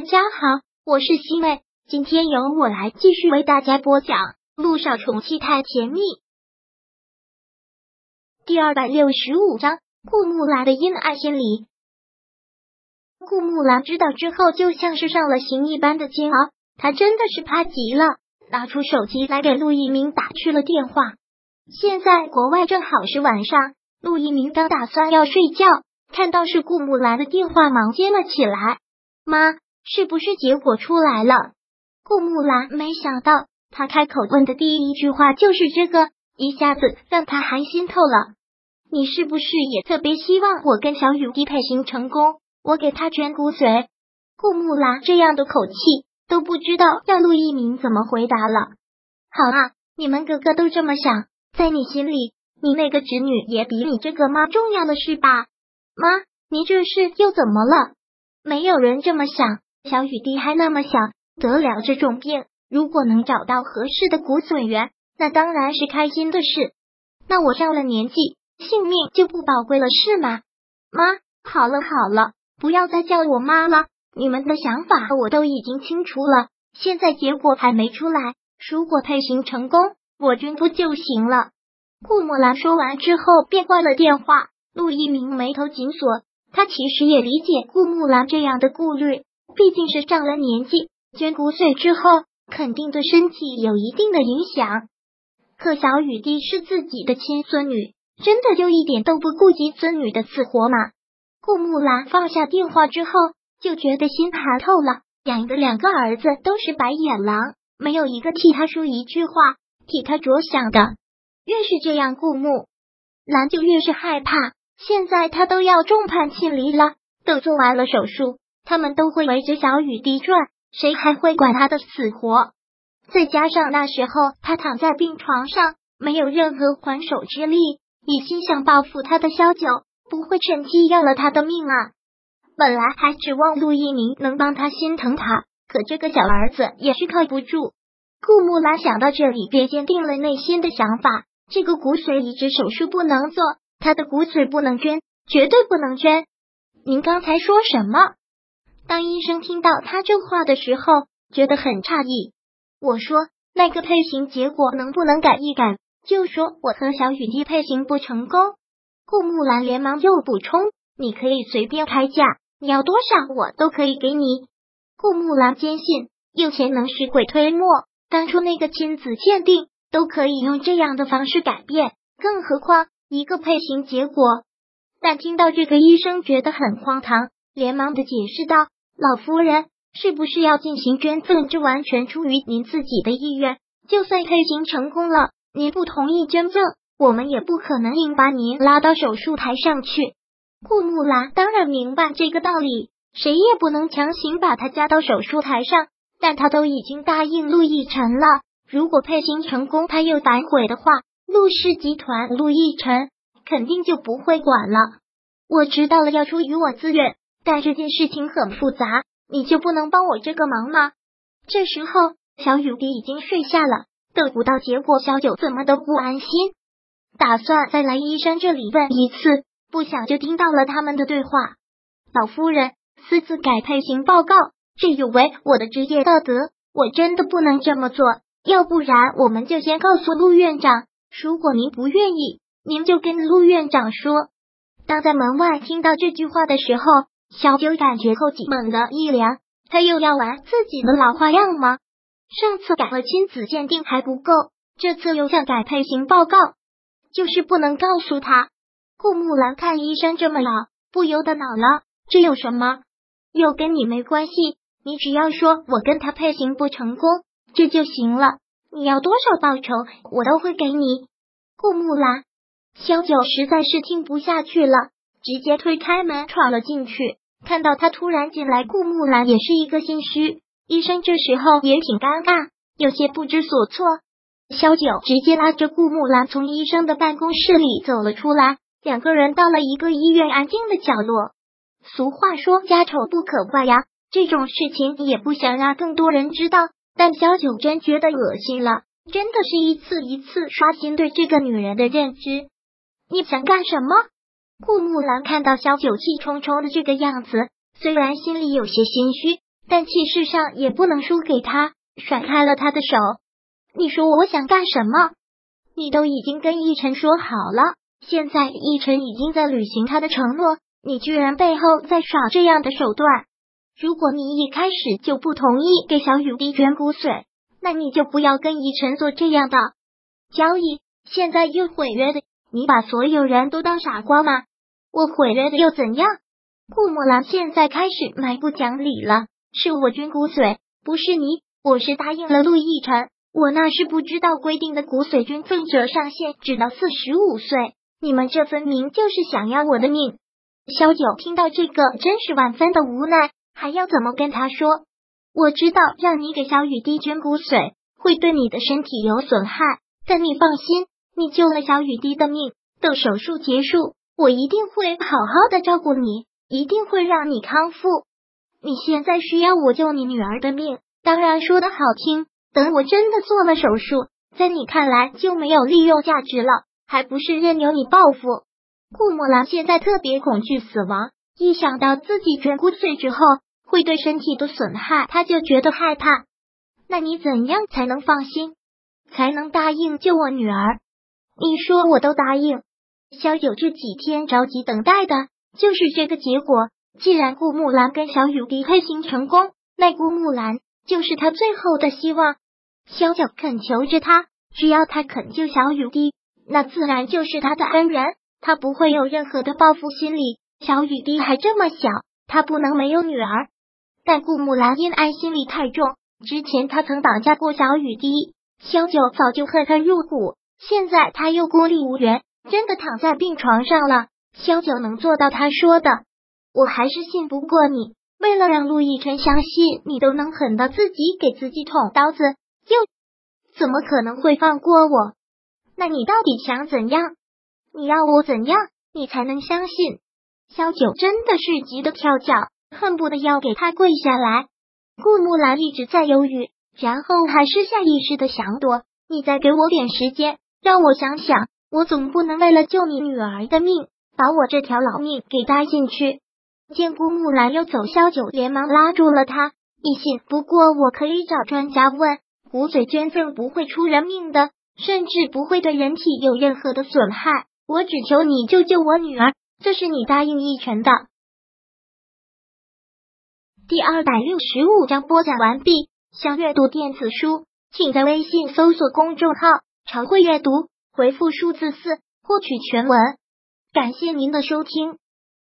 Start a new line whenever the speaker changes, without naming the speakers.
大家好，我是西妹，今天由我来继续为大家播讲《陆少宠妻太甜蜜》第二百六十五章。顾木兰的阴暗心理。顾木兰知道之后，就像是上了刑一般的煎熬，她真的是怕极了，拿出手机来给陆一鸣打去了电话。现在国外正好是晚上，陆一鸣刚打算要睡觉，看到是顾木兰的电话，忙接了起来。妈。是不是结果出来了？顾木兰没想到，他开口问的第一句话就是这个，一下子让他寒心透了。你是不是也特别希望我跟小雨滴配型成功？我给他捐骨髓？顾木兰这样的口气都不知道要陆一鸣怎么回答了。好啊，你们个个都这么想，在你心里，你那个侄女也比你这个妈重要的是吧？妈，您这是又怎么了？没有人这么想。小雨滴还那么小，得了这种病，如果能找到合适的骨髓源，那当然是开心的事。那我上了年纪，性命就不宝贵了是吗？妈，好了好了，不要再叫我妈了。你们的想法我都已经清楚了，现在结果还没出来，如果配型成功，我捐不就行了？顾木兰说完之后便挂了电话。陆一鸣眉头紧锁，他其实也理解顾木兰这样的顾虑。毕竟是上了年纪，捐骨髓之后肯定对身体有一定的影响。可小雨滴是自己的亲孙女，真的就一点都不顾及孙女的死活吗？顾木兰放下电话之后，就觉得心寒透了。养的两个儿子都是白眼狼，没有一个替他说一句话、替他着想的。越是这样，顾木兰就越是害怕。现在他都要众叛亲离了，都做完了手术。他们都会围着小雨滴转，谁还会管他的死活？再加上那时候他躺在病床上，没有任何还手之力，一心想报复他的萧九不会趁机要了他的命啊！本来还指望陆一鸣能帮他心疼他，可这个小儿子也是靠不住。顾木兰想到这里，便坚定了内心的想法：这个骨髓移植手术不能做，他的骨髓不能捐，绝对不能捐。您刚才说什么？当医生听到他这话的时候，觉得很诧异。我说：“那个配型结果能不能改一改？”就说我和小雨滴配型不成功。顾木兰连忙又补充：“你可以随便开价，你要多少我都可以给你。”顾木兰坚信用钱能使鬼推磨，当初那个亲子鉴定都可以用这样的方式改变，更何况一个配型结果。但听到这个医生觉得很荒唐，连忙的解释道。老夫人，是不是要进行捐赠？这完全出于您自己的意愿。就算配型成功了，您不同意捐赠，我们也不可能硬把您拉到手术台上去。顾木兰当然明白这个道理，谁也不能强行把他加到手术台上。但他都已经答应陆亦辰了，如果配型成功他又反悔的话，陆氏集团陆亦辰肯定就不会管了。我知道了，要出于我自愿。但这件事情很复杂，你就不能帮我这个忙吗？这时候，小雨滴已经睡下了，得不到结果，小九怎么都不安心，打算再来医生这里问一次，不想就听到了他们的对话。老夫人，私自改配型报告，这有违我的职业道德，我真的不能这么做。要不然，我们就先告诉陆院长，如果您不愿意，您就跟陆院长说。当在门外听到这句话的时候。小九感觉后脊猛地一凉，他又要玩自己的老花样吗？上次改了亲子鉴定还不够，这次又想改配型报告，就是不能告诉他。顾木兰看医生这么老，不由得恼了。这有什么？又跟你没关系，你只要说我跟他配型不成功，这就行了。你要多少报酬，我都会给你。顾木兰，小九实在是听不下去了，直接推开门闯了进去。看到他突然进来，顾木兰也是一个心虚。医生这时候也挺尴尬，有些不知所措。萧九直接拉着顾木兰从医生的办公室里走了出来，两个人到了一个医院安静的角落。俗话说家丑不可外扬，这种事情也不想让更多人知道。但萧九真觉得恶心了，真的是一次一次刷新对这个女人的认知。你想干什么？顾木兰看到萧九气冲冲的这个样子，虽然心里有些心虚，但气势上也不能输给他，甩开了他的手。你说我想干什么？你都已经跟逸晨说好了，现在逸晨已经在履行他的承诺，你居然背后在耍这样的手段。如果你一开始就不同意给小雨滴捐骨髓，那你就不要跟逸晨做这样的交易。现在又毁约的，你把所有人都当傻瓜吗？我毁了又怎样？顾木兰现在开始蛮不讲理了，是我捐骨髓，不是你。我是答应了陆亦辰，我那是不知道规定的骨髓捐赠者上限只到四十五岁，你们这分明就是想要我的命。萧九听到这个，真是万分的无奈，还要怎么跟他说？我知道让你给小雨滴捐骨髓会对你的身体有损害，但你放心，你救了小雨滴的命，等手术结束，我一定会好好的照顾你，一定会让你康复。你现在需要我救你女儿的命。当然说的好听，等我真的做了手术，在你看来就没有利用价值了，还不是任由你报复？顾墨兰现在特别恐惧死亡，一想到自己全骨碎之后会对身体的损害，他就觉得害怕。那你怎样才能放心，才能答应救我女儿？你说我都答应。小九这几天着急等待的就是这个结果。既然顾木兰跟小雨滴配型成功，那顾木兰。就是他最后的希望。萧九恳求着他，只要他肯救小雨滴，那自然就是他的恩人，他不会有任何的报复心理。小雨滴还这么小，他不能没有女儿。但顾木兰因爱心理太重，之前他曾绑架过小雨滴，萧九早就恨恨入骨。现在他又孤立无援，真的躺在病床上了。萧九能做到他说的，我还是信不过你。为了让陆亦辰相信你都能狠到自己给自己捅刀子，又怎么可能会放过我？那你到底想怎样？你要我怎样，你才能相信？萧九真的是急得跳脚，恨不得要给他跪下来。顾木兰一直在犹豫，然后还是下意识的想躲。你再给我点时间，让我想想。我总不能为了救你女儿的命，把我这条老命给搭进去。见顾木兰又走，萧九连忙拉住了他。一信，不过我可以找专家问，骨髓捐赠不会出人命的，甚至不会对人体有任何的损害。我只求你救救我女儿，这是你答应一晨的。第二百六十五章播讲完毕。想阅读电子书，请在微信搜索公众号“常会阅读”，回复数字四获取全文。感谢您的收听。